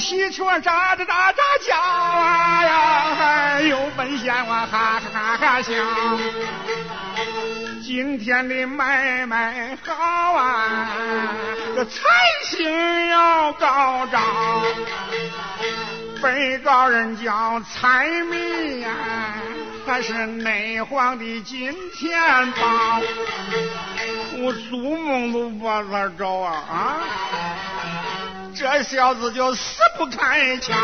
喜鹊喳喳喳喳叫啊呀，有本县我哈哈哈哈笑。今天的买卖好啊，这财星要高照。被告人叫财迷呀，还是内黄的金钱豹？我做梦都不咋着啊啊！这小子就死不开窍。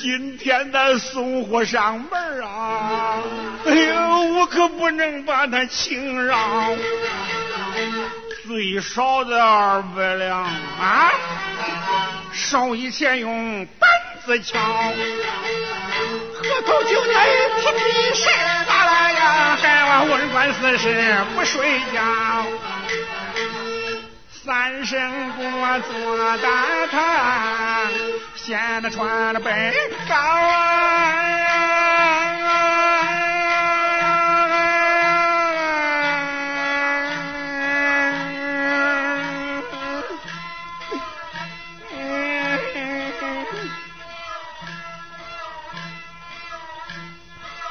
今天他送货上门啊！哎呦，我可不能把他轻饶，最少的二百两啊！收以前用板子敲，喝口酒来提提神咋了呀，还往问官司事不睡觉。三声锅做大堂，现在穿的背高啊。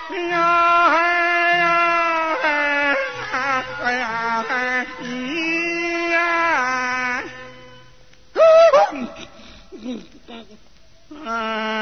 哎呀 Ah.